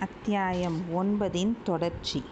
அத்தியாயம் ஒன்பதின் தொடர்ச்சி.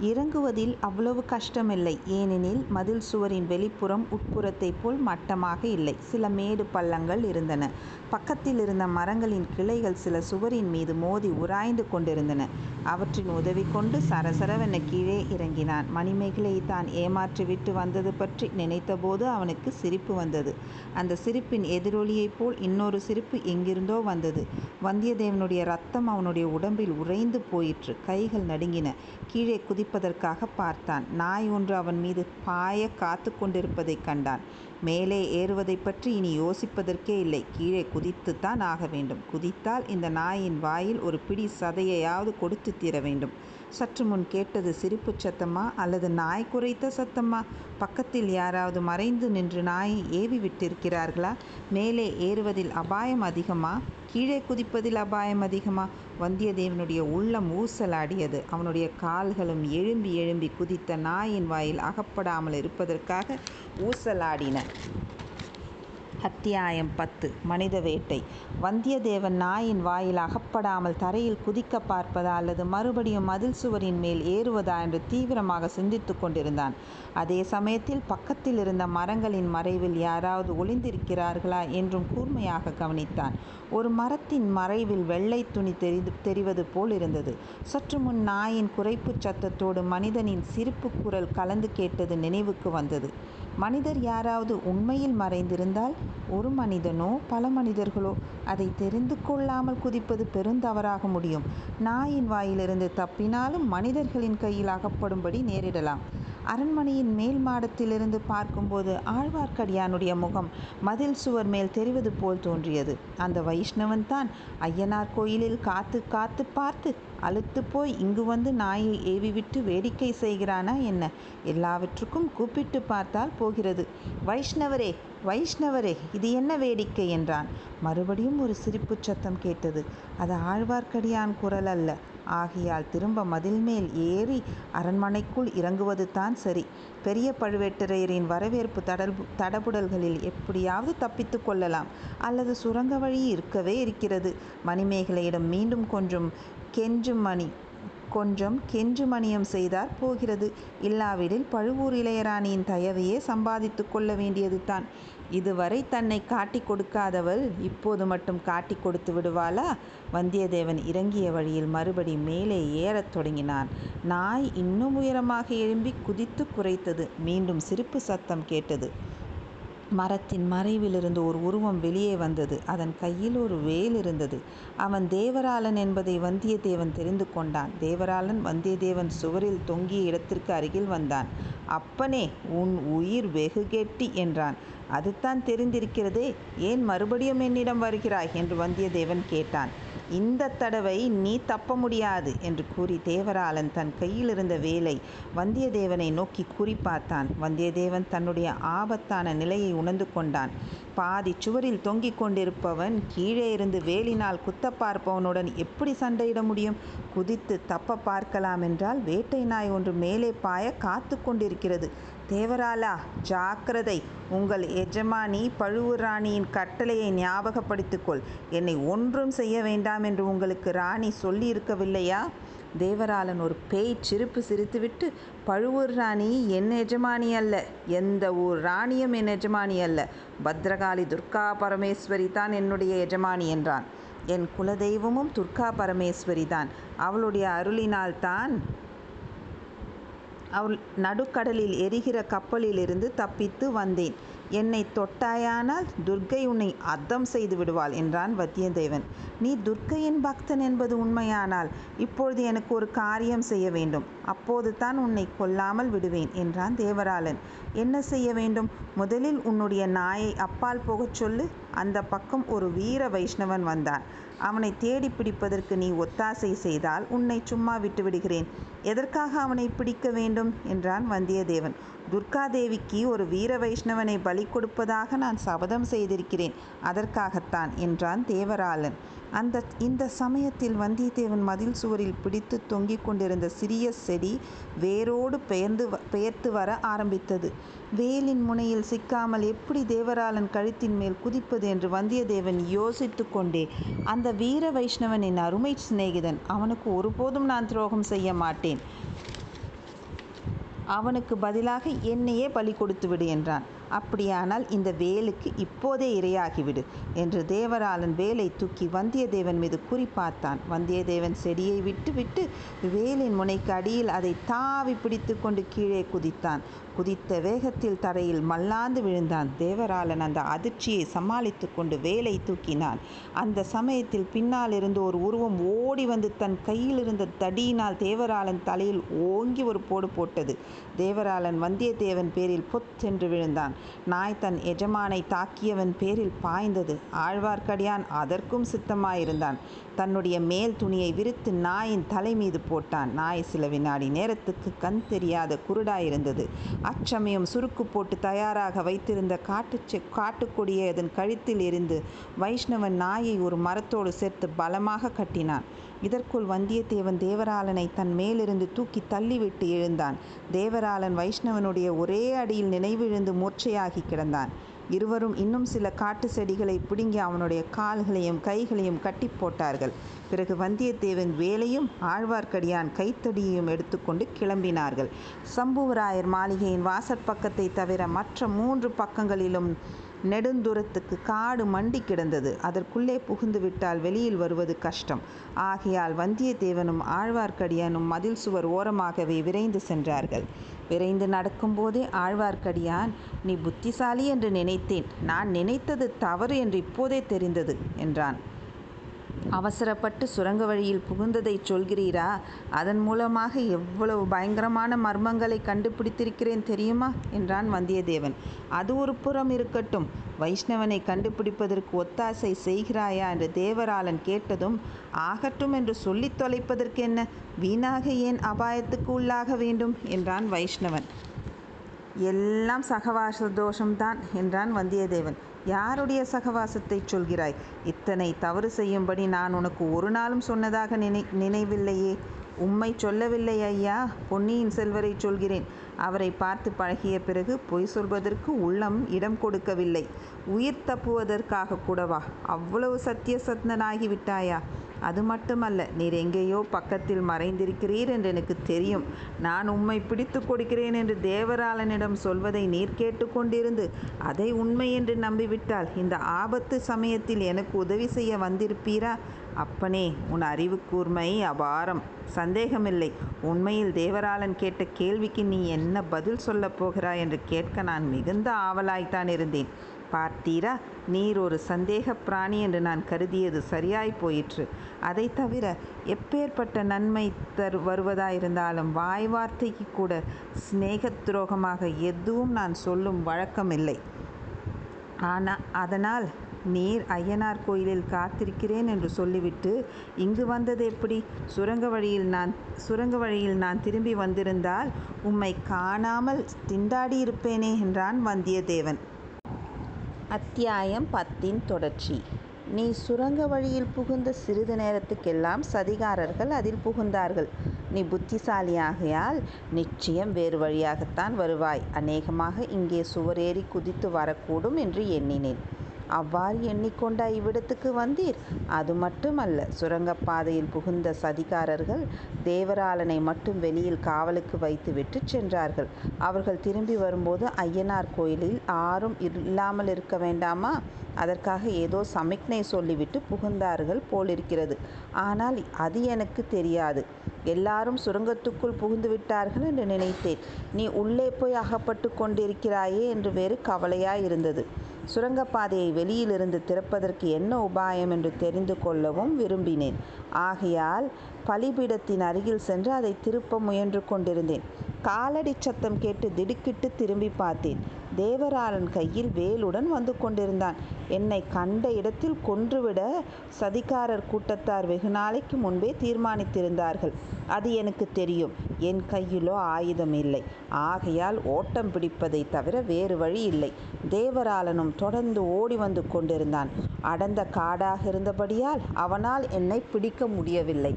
இறங்குவதில் அவ்வளவு கஷ்டமில்லை. ஏனெனில் மதில் சுவரின் வெளிப்புறம் உட்புறத்தைப் போல் மட்டமாக இல்லை. சில மேடு பள்ளங்கள் இருந்தன. பக்கத்தில் இருந்த மரங்களின் கிளைகள் சில சுவரின் மீது மோதி உராய்ந்து கொண்டிருந்தன. அவற்றின் உதவி கொண்டு சரசரவென கீழே இறங்கினான். மணிமேகலையை தான் ஏமாற்றிவிட்டு வந்தது பற்றி நினைத்தபோது அவனுக்கு சிரிப்பு வந்தது. அந்த சிரிப்பின் எதிரொலியைப் போல் இன்னொரு சிரிப்பு எங்கிருந்தோ வந்தது. வந்தியத்தேவனுடைய ரத்தம் அவனுடைய உடம்பில் உறைந்து போயிற்று. கைகள் நடுங்கின. கீழே குதிப்பதற்காக பார்த்தான். நாய் ஒன்று அவன் மீது பாய காத்து கொண்டிருப்பதைக் கண்டான். மேலே ஏறுவதை பற்றி இனி யோசிப்பதற்கே இல்லை. கீழே குதித்துத்தான் ஆக வேண்டும். குதித்தால் இந்த நாயின் வாயில் ஒரு பிடி சதையையாவது கொடுத்து தீர வேண்டும். சற்று முன் கேட்டது சிரிப்பு சத்தமா? அல்லது நாய் குறைத்த சத்தமா? பக்கத்தில் யாராவது மறைந்து நின்று நாயை ஏவி விட்டிருக்கிறார்களா? மேலே ஏறுவதில் அபாயம் அதிகமா? கீழே குதிப்பதில் அபாயம் அதிகமா? வந்தியத்தேவனுடைய உள்ளம் ஊசலாடியது. அவனுடைய கால்களும் எழும்பி எழும்பி குதித்த நாயின் வாயில் அகப்படாமல் இருப்பதற்காக ஊசலாடின. அத்தியாயம் பத்து. மனித வேட்டை. வந்தியத்தேவன் நாயின் வாயில் அகப்படாமல் தரையில் குதிக்க பார்ப்பதா அல்லது மறுபடியும் மதில் சுவரின் மேல் ஏறுவதா என்று தீவிரமாக சிந்தித்து கொண்டிருந்தான். அதே சமயத்தில் பக்கத்தில் இருந்த மரங்களின் மறைவில் யாராவது ஒளிந்திருக்கிறார்களா என்றும் கூர்மையாக கவனித்தான். ஒரு மரத்தின் மறைவில் வெள்ளை துணி தெரிந்து தெரிவது போல் இருந்தது. சற்று முன் நாயின் குறைப்பு சத்தத்தோடு மனிதனின் சிரிப்பு குரல் கலந்து கேட்டது நினைவுக்கு வந்தது. மனிதர் யாராவது உண்மையில் மறைந்திருந்தால்? ஒரு மனிதனோ பல மனிதர்களோ அதை தெரிந்து கொள்ளாமல் குதிப்பது பெருந்தவறாக முடியும். நாயின் வாயிலிருந்து தப்பினாலும் மனிதர்களின் கையில் அகப்படும்படி நேரிடலாம். அரண்மனையின் மேல் மாடத்திலிருந்து பார்க்கும்போது ஆழ்வார்க்கடியானுடைய முகம் மதில் சுவர் மேல் தெரிவது போல் தோன்றியது. அந்த வைஷ்ணவன் தான் ஐயனார் கோயிலில் காத்து காத்து பார்த்து அழுத்து போய் இங்கு வந்து நாயை ஏவிவிட்டு வேடிக்கை செய்கிறானா என்ன? எல்லாவற்றுக்கும் கூப்பிட்டு பார்த்தால் போகிறது. வைஷ்ணவரே வைஷ்ணவரே இது என்ன வேடிக்கை? என்றான். மறுபடியும் ஒரு சிரிப்பு சத்தம் கேட்டது. அது ஆழ்வார்க்கடியான் குரல் அல்ல. ஆகையால் திரும்ப மதில் மேல் ஏறி அரண்மனைக்குள் இறங்குவது தான் சரி. பெரிய பழுவேட்டரையரின் வரவேற்பு தடல் தடபுடல்களில் எப்படியாவது தப்பித்து கொள்ளலாம். அல்லது சுரங்க வழி இருக்கவே இருக்கிறது. மணிமேகலையிடம் மீண்டும் கொஞ்சம் கெஞ்சும் மணி கொஞ்சம் கெஞ்சு மணியம் செய்தார் போகிறது. இல்லாவிடில் பழுவூர் இளையராணியின் தயவையே சம்பாதித்து கொள்ள வேண்டியதுதான். இதுவரை தன்னை காட்டி கொடுக்காதவள் இப்போது மட்டும் காட்டி கொடுத்து விடுவாளா? வந்தியத்தேவன் இறங்கிய வழியில் மறுபடி மேலே ஏறத் தொடங்கினான். நாய் இன்னும் உயரமாக எழும்பி குதித்து குறைத்தது மீண்டும் சிரிப்பு சத்தம் கேட்டது. மரத்தின் மறைவிலிருந்து ஒரு உருவம் வெளியே வந்தது. அதன் கையில் ஒரு வேல் இருந்தது. அவன் தேவராளன் என்பதை வந்தியத்தேவன் தெரிந்து கொண்டான். தேவராளன் வந்தியத்தேவன் சுவரில் தொங்கிய இடத்திற்கு அருகில் வந்தான். அப்பனே உன் உயிர் வெகு கெட்டி என்றான். அதுதான் தெரிந்திருக்கிறதே. ஏன் மறுபடியும் என்னிடம் வருகிறாய்? என்று வந்தியத்தேவன் கேட்டான். இந்த தடவை நீ தப்ப முடியாது என்று கூறி தேவராளன் தன் கையில் இருந்த வேலை வந்தியத்தேவனை நோக்கி குறிப்பார்த்தான். வந்தியத்தேவன் தன்னுடைய ஆபத்தான நிலையை உணர்ந்து கொண்டான். பாதி சுவரில் தொங்கிக் கொண்டிருப்பவன் கீழே இருந்து வேலினால் குத்த பார்ப்பவனுடன் எப்படி சண்டையிட முடியும்? குதித்து தப்ப பார்க்கலாம் என்றால் வேட்டை நாய் ஒன்று மேலே பாய காத்து கொண்டிருக்கிறது. தேவராலா ஜாக்கிரதை. உங்கள் எஜமானி பழுவூர் ராணியின் கட்டளையை ஞாபகப்படுத்திக்கொள். என்னை ஒன்றும் செய்ய வேண்டாம் என்று உங்களுக்கு ராணி சொல்லியிருக்கவில்லையா? தேவராலன் தேவராளன் ஒரு பேய் சிரிப்பு சிரித்துவிட்டு பழுவூர் ராணி என் எஜமானி அல்ல. எந்த ஊர் ராணியும் என் எஜமானி அல்ல. பத்ரகாளி துர்கா பரமேஸ்வரி தான் என்னுடைய எஜமானி என்றான். என் குலதெய்வமும் துர்கா பரமேஸ்வரி தான். அவளுடைய அருளினால் தான் அவள் நடுக்கடலில் எரிகிற கப்பலிலிருந்து தப்பித்து வந்தேன். என்னை தொட்டாயானால் துர்க்கை உன்னை அர்த்தம் செய்து விடுவாள் என்றான் வத்தியத்தேவன். நீ துர்க்கையின் பக்தன் என்பது உண்மையானால் இப்பொழுது எனக்கு ஒரு காரியம் செய்ய வேண்டும். அப்போது தான் உன்னை கொல்லாமல் விடுவேன் என்றான் தேவராளன். என்ன செய்ய வேண்டும்? முதலில் உன்னுடைய நாயை அப்பால் போகச் சொல்லு. அந்த பக்கம் ஒரு வீர வைஷ்ணவன் வந்தான். அவனை தேடி பிடிப்பதற்கு நீ ஒத்தாசை செய்தால் உன்னை சும்மா விட்டு விடுகிறேன். எதற்காக அவனை பிடிக்க வேண்டும்? என்றான் வந்தியத்தேவன். துர்காதேவிக்கு ஒரு வீர வைஷ்ணவனை பலி கொடுப்பதாக நான் சபதம் செய்திருக்கிறேன். அதற்காகத்தான் என்றான் தேவராளன். அந்த இந்த சமயத்தில் வந்தியத்தேவன் மதில் சுவரில் பிடித்து தொங்கிக் கொண்டிருந்த சிறிய செடி வேரோடு பெயர்ந்து வ- பெயர்த்து வர ஆரம்பித்தது. வேலின் முனையில் சிக்காமல் எப்படி தேவராளன் கழுத்தின் மேல் குதிப்பது என்று வந்தியத்தேவன் யோசித்து கொண்டே அந்த வீர வைஷ்ணவனின் அருமை சிநேகிதன் அவனுக்கு ஒருபோதும் நான் துரோகம் செய்ய மாட்டேன். அவனுக்கு பதிலாக என்னையே பலி கொடுத்து விடு என்றான். அப்படியானால் இந்த வேலுக்கு இப்போதே இரையாகிவிடு என்று தேவராளன் வேலை தூக்கி வந்தியத்தேவன் மீது குறிப்பார்த்தான் வந்தியத்தேவன் செடியை விட்டு விட்டு வேலின் முனைக்கு அடியில் அதை தாவி பிடித்து கொண்டு கீழே குதித்தான். குதித்த வேகத்தில் தரையில் மல்லாந்து விழுந்தான். தேவராளன் அந்த அதிர்ச்சியை சமாளித்து கொண்டு வேலை தூக்கினான். அந்த சமயத்தில் பின்னால் இருந்து ஒரு உருவம் ஓடி வந்து தன் கையில் இருந்த தடியினால் தேவராளன் தலையில் ஓங்கி ஒரு போடு போட்டது. தேவராளன் வந்தியத்தேவன் பேரில் பொத்தென்று விழுந்தான். நாய் தன் எஜமானை தாக்கியவன் பேரில் பாய்ந்தது. ஆழ்வார்க்கடியான் அதற்கும் சித்தமாயிருந்தான். தன்னுடைய மேல் துணியை விரித்து நாயின் தலை மீது போட்டான். நாய் சில வினாடி நேரத்துக்கு கண் தெரியாத குருடாயிருந்தது அச்சமயம் சுருக்கு போட்டு தயாராக வைத்திருந்த காட்டுச்செ காட்டுக்கொடியை அதன் கழுத்தில் இருந்து வைஷ்ணவன் நாயை ஒரு மரத்தோடு சேர்த்து பலமாக கட்டினான். இதற்குள் வந்தியத்தேவன் தேவராளனை தன் மேலிருந்து தூக்கி தள்ளிவிட்டு எழுந்தான். தேவராளன் வைஷ்ணவனுடைய ஒரே அடியில் நினைவிழந்து மூர்ச்சையாகி கிடந்தான். இருவரும் இன்னும் சில காட்டு செடிகளை பிடுங்கி அவனுடைய கால்களையும் கைகளையும் கட்டி போட்டார்கள். பிறகு வந்தியத்தேவன் வேலையும் ஆழ்வார்க்கடியான் கைத்தடியையும் எடுத்துக்கொண்டு கிளம்பினார்கள். சம்புவராயர் மாளிகையின் வாசற்பக்கத்தை தவிர மற்ற மூன்று பக்கங்களிலும் நெடுந்தூரத்துக்கு காடு மண்டி கிடந்தது. அதற்குள்ளே புகுந்து விட்டால் வெளியில் வருவது கஷ்டம். ஆகையால் வந்தியத்தேவனும் ஆழ்வார்க்கடியானும் மதில் சுவர் ஓரமாகவே விரைந்து சென்றார்கள். விரைந்து நடக்கும்போதே ஆழ்வார்க்கடியான் நீ புத்திசாலி என்று நினைத்தேன். நான் நினைத்தது தவறு என்று இப்போதே தெரிந்தது என்றான். அவசரப்பட்டு சுரங்க வழியில் புகுந்ததைச் சொல்கிறீரா? அதன் மூலமாக எவ்வளவு பயங்கரமான மர்மங்களை கண்டுபிடித்திருக்கிறேன் தெரியுமா? என்றான் வந்தியத்தேவன். அது ஒரு புறம் இருக்கட்டும். வைஷ்ணவனை கண்டுபிடிப்பதற்கு ஒத்தாசை செய்கிறாயா? என்று தேவராளன் கேட்டதும் ஆகட்டும் என்று சொல்லித் தொலைப்பதற்கு என்ன வீணாக ஏன் அபாயத்துக்கு உள்ளாக வேண்டும்? என்றான் வைஷ்ணவன். எல்லாம் சகவாச தோஷம்தான் என்றான் வந்தியத்தேவன். யாருடைய சகவாசத்தை சொல்கிறாய்? இத்தனை தவறு செய்யும்படி நான் உனக்கு ஒரு நாளும் சொன்னதாக நினை நினைவில்லையே. உம்மை சொல்லவில்லை ஐயா. பொன்னியின் செல்வரை சொல்கிறேன். அவரை பார்த்து பழகிய பிறகு பொய் சொல்வதற்கு உள்ளம் இடம் கொடுக்கவில்லை. உயிர் தப்புவதற்காக கூடவா? அவ்வளவு சத்தியசத்தனாகி விட்டாயா அது மட்டுமல்ல நீர் எங்கேயோ பக்கத்தில் மறைந்திருக்கிறீர் என்று எனக்கு தெரியும். நான் உம்மை பிடித்து கொடுக்கிறேன் என்று தேவராளனிடம் சொல்வதை நீர் கேட்டுக்கொண்டிருந்து அதை உண்மை என்று நம்பிவிட்டால் இந்த ஆபத்து சமயத்தில் எனக்கு உதவி செய்ய வந்திருப்பீரா? அப்பனே உன் அறிவு கூர்மை அபாரம். சந்தேகமில்லை. உண்மையில் தேவராளன் கேட்ட கேள்விக்கு நீ என்ன பதில் சொல்லப் போகிறாய் என்று கேட்க நான் மிகுந்த ஆவலாய்த்தான் இருந்தேன். பார்த்தீரா? நீர் ஒரு சந்தேக பிராணி என்று நான் கருதியது சரியாய் போயிற்று. அதை தவிர எப்பேற்பட்ட நன்மை தரு வருவதாயிருந்தாலும் வாய் வார்த்தைக்கு கூட சிநேக துரோகமாக எதுவும் நான் சொல்லும் வழக்கமில்லை. ஆனால் அதனால் நீர் ஐயனார் கோயிலில் காத்திருக்கிறேன் என்று சொல்லிவிட்டு இங்கு வந்தது எப்படி? சுரங்க வழியில் நான் சுரங்க வழியில் நான் திரும்பி வந்திருந்தால் உம்மை காணாமல் திண்டாடி இருப்பேனே என்றான் வந்தியத்தேவன். அத்தியாயம் பத்தின் தொடர்ச்சி. நீ சுரங்க வழியில் புகுந்த சிறிது நேரத்துக்கெல்லாம் சதிகாரர்கள் அதில் புகுந்தார்கள். நீ புத்திசாலியாகையால் நிச்சயம் வேறு வழியாகத்தான் வருவாய். அநேகமாக இங்கே சுவரேறி குதித்து வரக்கூடும் என்று எண்ணினேன். அவ்வாறு எண்ணிக்கொண்ட இவ்விடத்துக்கு வந்தீர். அது மட்டுமல்ல சுரங்கப்பாதையில் புகுந்த சதிகாரர்கள் தேவராளனை மட்டும் வெளியில் காவலுக்கு வைத்துவிட்டு சென்றார்கள். அவர்கள் திரும்பி வரும்போது ஐயனார் கோயிலில் ஆறும் இல்லாமல் இருக்க வேண்டாமா? அதற்காக ஏதோ சமிக்ஞை சொல்லிவிட்டு புகுந்தார்கள் போலிருக்கிறது. ஆனால் அது எனக்கு தெரியாது. எல்லாரும் சுரங்கத்துக்குள் புகுந்து விட்டார்கள் என்று நினைத்தேன். நீ உள்ளே போய் அகப்பட்டு கொண்டிருக்கிறாயே என்று வேறு கவலையாயிருந்தது சுரங்கப்பாதையை வெளியிலிருந்து திறப்பதற்கு என்ன உபாயம் என்று தெரிந்து கொள்ளவும் விரும்பினேன். ஆகையால் பலிபீடத்தின் அருகில் சென்று அதை திருப்ப முயன்று கொண்டிருந்தேன். காலடி சத்தம் கேட்டு திடுக்கிட்டு திரும்பி பார்த்தேன். தேவராளன் கையில் வேலுடன் வந்து கொண்டிருந்தான். என்னை கண்ட இடத்தில் கொன்றுவிட சதிகாரர் கூட்டத்தார் வெகு நாளைக்கு முன்பே தீர்மானித்திருந்தார்கள். அது எனக்கு தெரியும். என் கையிலோ ஆயுதம் இல்லை. ஆகையால் ஓட்டம் பிடிப்பதை தவிர வேறு வழி இல்லை. தேவராளனும் தொடர்ந்து ஓடி வந்து கொண்டிருந்தான். அடர்ந்த காடாக இருந்தபடியால் அவனால் என்னை பிடிக்க முடியவில்லை.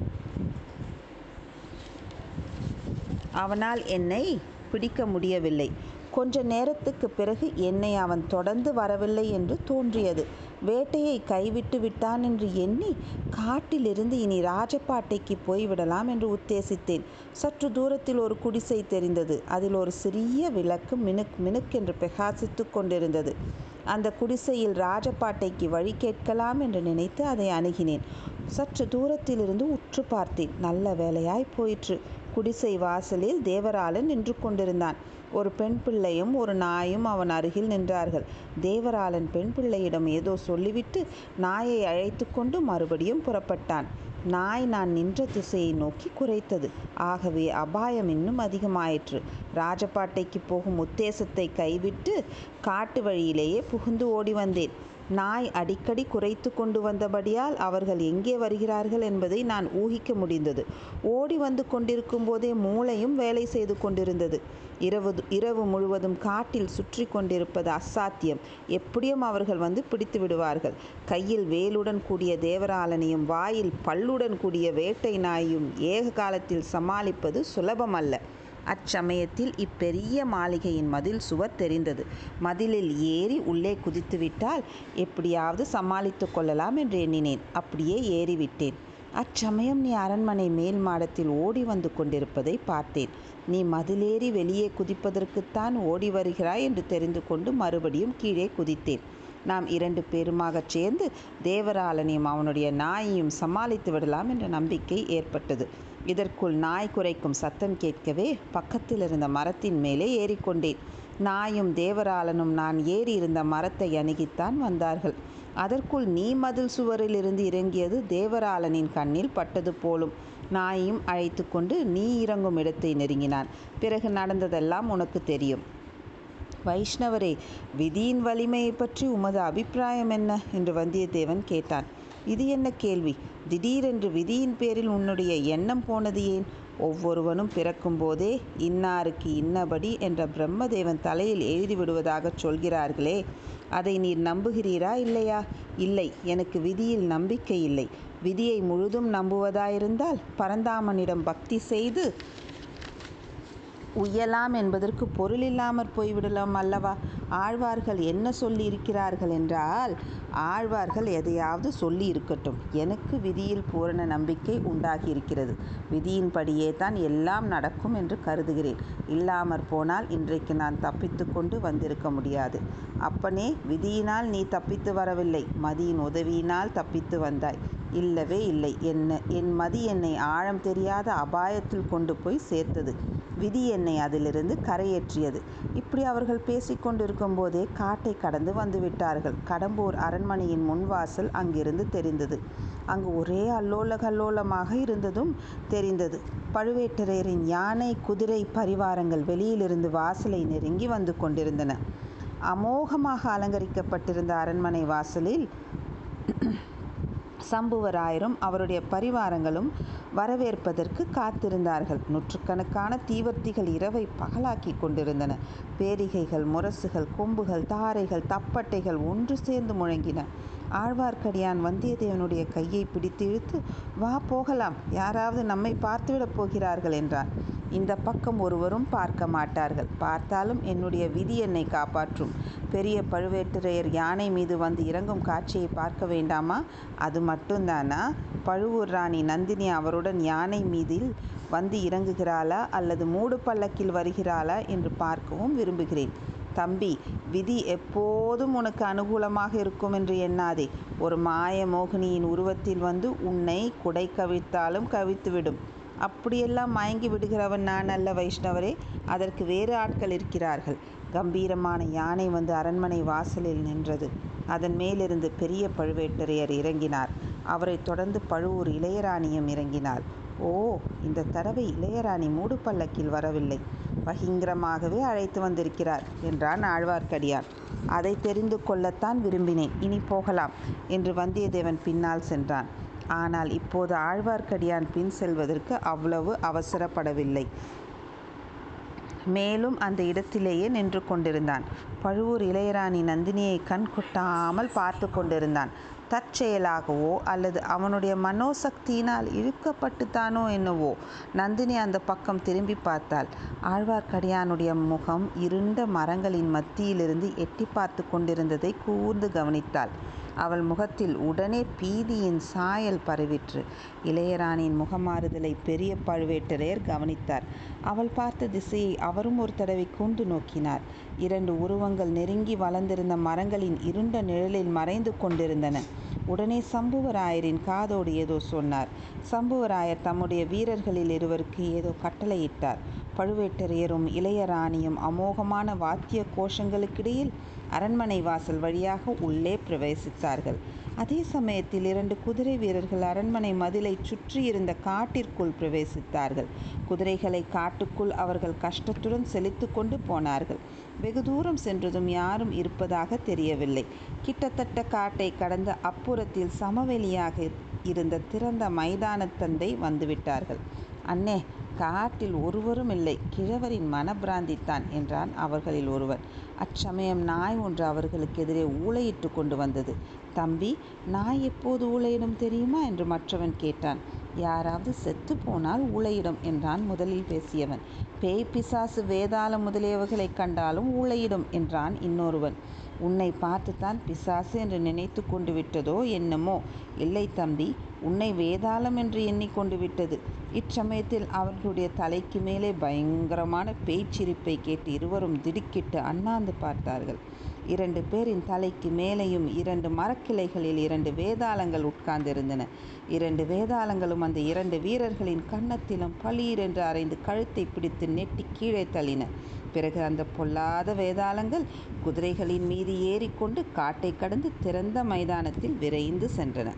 அவனால் என்னை பிடிக்க முடியவில்லை. கொஞ்ச நேரத்துக்கு பிறகு என்னை அவன் தொடர்ந்து வரவில்லை என்று தோன்றியது. வேட்டையை கைவிட்டு விட்டான் என்று எண்ணி காட்டிலிருந்து இனி ராஜபாட்டைக்கு போய்விடலாம் என்று உத்தேசித்தேன். சற்று தூரத்தில் ஒரு குடிசை தெரிந்தது. அதில் ஒரு சிறிய விளக்கு மினுக் மினுக் என்று பிரகாசித்து கொண்டிருந்தது. அந்த குடிசையில் ராஜபாட்டைக்கு வழி கேட்கலாம் என்று நினைத்து அதை அணுகினேன். சற்று தூரத்திலிருந்து உற்று பார்த்தேன். நல்ல வேலையாய் போயிற்று. குடிசை வாசலில் தேவராளன் நின்று கொண்டிருந்தான். ஒரு பெண் பிள்ளையும் ஒரு நாயும் அவன் அருகில் நின்றார்கள். தேவராளன் பெண் பிள்ளையிடம் ஏதோ சொல்லிவிட்டு நாயை அழைத்து கொண்டு மறுபடியும் புறப்பட்டான். நாய் நான் நின்ற திசையை நோக்கி குறைத்தது ஆகவே அபாயம் இன்னும் அதிகமாயிற்று. ராஜபாட்டைக்கு போகும் உத்தேசத்தை கைவிட்டு காட்டு வழியிலேயே புகுந்து ஓடி வந்தேன். நாய் அடிக்கடி குறைத்து கொண்டு வந்தபடியால் அவர்கள் எங்கே வருகிறார்கள் என்பதை நான் ஊகிக்க முடிந்தது. ஓடி வந்து கொண்டிருக்கும் போதே மூளையும் வேலை செய்து கொண்டிருந்தது. இரவு இரவு முழுவதும் காட்டில் சுற்றி கொண்டிருப்பது அசாத்தியம். எப்படியும் அவர்கள் வந்து பிடித்து விடுவார்கள். கையில் வேலுடன் கூடிய தேவராளனையும் வாயில் பல்லுடன் கூடிய வேட்டை நாயும் ஏக காலத்தில் சமாளிப்பது சுலபமல்ல. அச்சமயத்தில் இப்பெரிய மாளிகையின் மதில் சுவர் தெரிந்தது. மதிலில் ஏறி உள்ளே குதித்துவிட்டால் எப்படியாவது சமாளித்து கொள்ளலாம் என்று எண்ணினேன். அப்படியே ஏறிவிட்டேன். அச்சமயம் நீ அரண்மனை மேல் மாடத்தில் ஓடி வந்து கொண்டிருப்பதை பார்த்தேன். நீ மதிலேறி வெளியே குதிப்பதற்குத்தான் ஓடி வருகிறாய் என்று தெரிந்து கொண்டு மறுபடியும் கீழே குதித்தேன். நாம் இரண்டு பேருமாகச் சேர்ந்து தேவராளனையும் அவனுடைய நாயையும் சமாளித்து விடலாம் என்ற நம்பிக்கை ஏற்பட்டது. இதற்குள் நாய் குறைக்கும் சத்தம் கேட்கவே பக்கத்தில் இருந்த மரத்தின் மேலே ஏறிக்கொண்டேன். நாயும் தேவராளனும் நான் ஏறி இருந்த மரத்தை அணுகித்தான் வந்தார்கள். அதற்குள் நீ மதில் சுவரில் இருந்து இறங்கியது தேவராளனின் கண்ணில் பட்டது போலும். நாயையும் அழைத்து கொண்டு நீ இறங்கும் இடத்தை நெருங்கினான். பிறகு நடந்ததெல்லாம் உனக்கு தெரியும். வைஷ்ணவரே விதியின் வலிமையை பற்றி உமது அபிப்பிராயம் என்ன? என்று வந்தியத்தேவன் கேட்டான். இது என்ன கேள்வி? திடீரென்று விதியின் பேரில் உன்னுடைய எண்ணம் போனது ஏன்? ஒவ்வொருவனும் பிறக்கும்போதே இன்னாருக்கு இன்னபடி என்ற பிரம்மதேவன் தலையில் எழுதி விடுவதாகச் சொல்கிறார்களே அதை நீர் நம்புகிறீரா இல்லையா? இல்லை எனக்கு விதியில் நம்பிக்கை இல்லை. விதியை முழுதும் நம்புவதாயிருந்தால் பரந்தாமனிடம் பக்தி செய்து உய்யலாம் என்பதற்கு பொருள் இல்லாமற் போய்விடலாம் அல்லவா? ஆழ்வார்கள் என்ன சொல்லி இருக்கிறார்கள் என்றால் ஆழ்வார்கள் எதையாவது சொல்லி இருக்கட்டும் எனக்கு விதியில் பூரண நம்பிக்கை உண்டாகியிருக்கிறது. விதியின்படியே தான் எல்லாம் நடக்கும் என்று கருதுகிறேன். இல்லாமற் போனால் இன்றைக்கு நான் தப்பித்து கொண்டு வந்திருக்க முடியாது. அப்பனே விதியினால் நீ தப்பித்து வரவில்லை. மதியின் உதவியினால் தப்பித்து வந்தாய். இல்லவே இல்லை. என்ன என் மதி என்னை ஆழம் தெரியாத அபாயத்தில் கொண்டு போய் சேர்த்தது. விதி என்னை அதிலிருந்து கரையேற்றியது. இப்படி அவர்கள் பேசிக்கொண்டிருக்கும் போதே காட்டை கடந்து வந்து விட்டார்கள். கடம்பூர் அரண்மனையின் முன்வாசல் அங்கிருந்து தெரிந்தது. அங்கு ஒரே அல்லோல கல்லோலமாக இருந்ததும் தெரிந்தது. பழுவேட்டரையரின் யானை குதிரை பரிவாரங்கள் வெளியிலிருந்து வாசலை நெருங்கி வந்து கொண்டிருந்தன. அமோகமாக அலங்கரிக்கப்பட்டிருந்த அரண்மனை வாசலில் சம்புவராயரும் அவருடைய பரிவாரங்களும் வரவேற்பதற்கு காத்திருந்தார்கள். நூற்றுக்கணக்கான தீவர்த்திகள் இரவை பகலாக்கி கொண்டிருந்தன. பேரிகைகள் முரசுகள் கொம்புகள் தாரைகள் தப்பட்டைகள் ஒன்று சேர்ந்து முழங்கின. ஆழ்வார்க்கடியான் வந்தியத்தேவனுடைய கையை பிடித்து இழுத்து வா போகலாம். யாராவது நம்மை பார்த்துவிடப் போகிறார்கள் என்றான். இந்த பக்கம் ஒருவரும் பார்க்க மாட்டார்கள். பார்த்தாலும் என்னுடைய விதி என்னை காப்பாற்றும். பெரிய பழுவேட்டரையர் யானை மீது வந்து இறங்கும் காட்சியை பார்க்க வேண்டாமா? அது மட்டும்தானா? பழுவூர் ராணி நந்தினி அவருடன் யானை மீதில் வந்து இறங்குகிறாளா அல்லது மூடு பல்லக்கில் வருகிறாளா என்று பார்க்கவும் விரும்புகிறேன். தம்பி விதி எப்போதும் உனக்கு அனுகூலமாக இருக்கும் என்று எண்ணாதே. ஒரு மாய மோகினியின் உருவத்தில் வந்து உன்னை குடை கவிழ்த்தாலும் கவிழ்த்துவிடும். அப்படியெல்லாம் மயங்கி விடுகிறவன் நான் அல்ல வைஷ்ணவரே. அதற்கு வேறு ஆட்கள் இருக்கிறார்கள். கம்பீரமான யானை வந்து அரண்மனை வாசலில் நின்றது. அதன் மேலிருந்து பெரிய பழுவேட்டரையர் இறங்கினார். அவரைத் தொடர்ந்து பழுவூர் இளையராணியும் இறங்கினார். ஓ இந்த தடவை இளையராணி மூடு பல்லக்கில் வரவில்லை. பகிங்கரமாகவே அழைத்து வந்திருக்கிறார் என்றான் ஆழ்வார்க்கடியான். அதை தெரிந்து கொள்ளத்தான் விரும்பினேன் இனி போகலாம் என்று வந்தியத்தேவன் பின்னால் சென்றான். ஆனால் இப்போது ஆழ்வார்க்கடியான் பின் செல்வதற்கு அவ்வளவு அவசரப்படவில்லை. மேலும் அந்த இடத்திலேயே நின்று கொண்டிருந்தான். பழுவூர் இளையராணி நந்தினியை கண் கொட்டாமல் பார்த்து கொண்டிருந்தான். தற்செயலாகவோ அல்லது அவனுடைய மனோசக்தியினால் இழுக்கப்பட்டுத்தானோ என்னவோ நந்தினி அந்த பக்கம் திரும்பி பார்த்தாள். ஆழ்வார்க்கடியானுடைய முகம் இருண்ட மரங்களின் மத்தியிலிருந்து எட்டி பார்த்து கொண்டிருந்ததை கூர்ந்து கவனித்தாள். அவள் முகத்தில் உடனே பீதியின் சாயல் பரவிற்று. இளையராணியின் முகமாறுதலை பெரிய பழுவேட்டரையர் கவனித்தார். அவள் பார்த்த திசையை அவரும் ஒரு தடவை கூண்டு நோக்கினார். இரண்டு உருவங்கள் நெருங்கி வளர்ந்திருந்த மரங்களின் இருண்ட நிழலில் மறைந்து கொண்டிருந்தன. உடனே சம்புவராயரின் காதோடு ஏதோ சொன்னார். சம்புவராயர் தம்முடைய வீரர்களில் இருவருக்கு ஏதோ கட்டளையிட்டார். பழுவேட்டரையரும் இளையராணியும் அமோகமான வாத்திய கோஷங்களுக்கிடையில் அரண்மனை வாசல் வழியாக உள்ளே பிரவேசித்தார்கள். அதே சமயத்தில் இரண்டு குதிரை வீரர்கள் அரண்மனை மதிலை சுற்றியிருந்த காட்டிற்குள் பிரவேசித்தார்கள். குதிரைகளை காட்டுக்குள் அவர்கள் கஷ்டத்துடன் செலுத்து கொண்டு போனார்கள். வெகு தூரம் சென்றதும் யாரும் இருப்பதாக தெரியவில்லை. கிட்டத்தட்ட காட்டை கடந்த அப்புறத்தில் சமவெளியாக இருந்த திறந்த மைதானத்தந்தை வந்துவிட்டார்கள். அண்ணே காட்டில் ஒருவரும் இல்லை. கிழவரின் மனப்பிராந்தித்தான் என்றான் அவர்களில் ஒருவன். அச்சமயம் நாய் ஒன்று அவர்களுக்கு எதிரே ஊளையிட்டு கொண்டு வந்தது. தம்பி நாய் எப்போது ஊளையிடும் தெரியுமா? என்று மற்றவன் கேட்டான். யாராவது செத்து போனால் ஊளையிடும் என்றான் முதலில் பேசியவன். பேய் பிசாசு வேதாளம் முதலியவர்களைக் கண்டாலும் ஊளையிடும் என்றான் இன்னொருவன். உன்னை பார்த்துத்தான் பிசாசு என்று நினைத்து கொண்டு விட்டதோ என்னமோ? இல்லை தம்பி உன்னை வேதாளம் என்று எண்ணிக்கொண்டு விட்டது. இச்சமயத்தில் அவர்களுடைய தலைக்கு மேலே பயங்கரமான பேய்ச்சிரிப்பை கேட்டு இருவரும் திடுக்கிட்டு அண்ணாந்து பார்த்தார்கள். இரண்டு பேரின் தலைக்கு மேலேயும் இரண்டு மரக்கிளைகளில் இரண்டு வேதாளங்கள் உட்கார்ந்திருந்தன. இரண்டு வேதாளங்களும் அந்த இரண்டு வீரர்களின் கன்னத்திலும் பளீரென்று அரைந்து கழுத்தை பிடித்து நெட்டி கீழே தள்ளின. பிறகு அந்த பொல்லாத வேதாளங்கள் குதிரைகளின் மீது ஏறிக்கொண்டு காட்டை கடந்து திறந்த மைதானத்தில் விரைந்து சென்றன.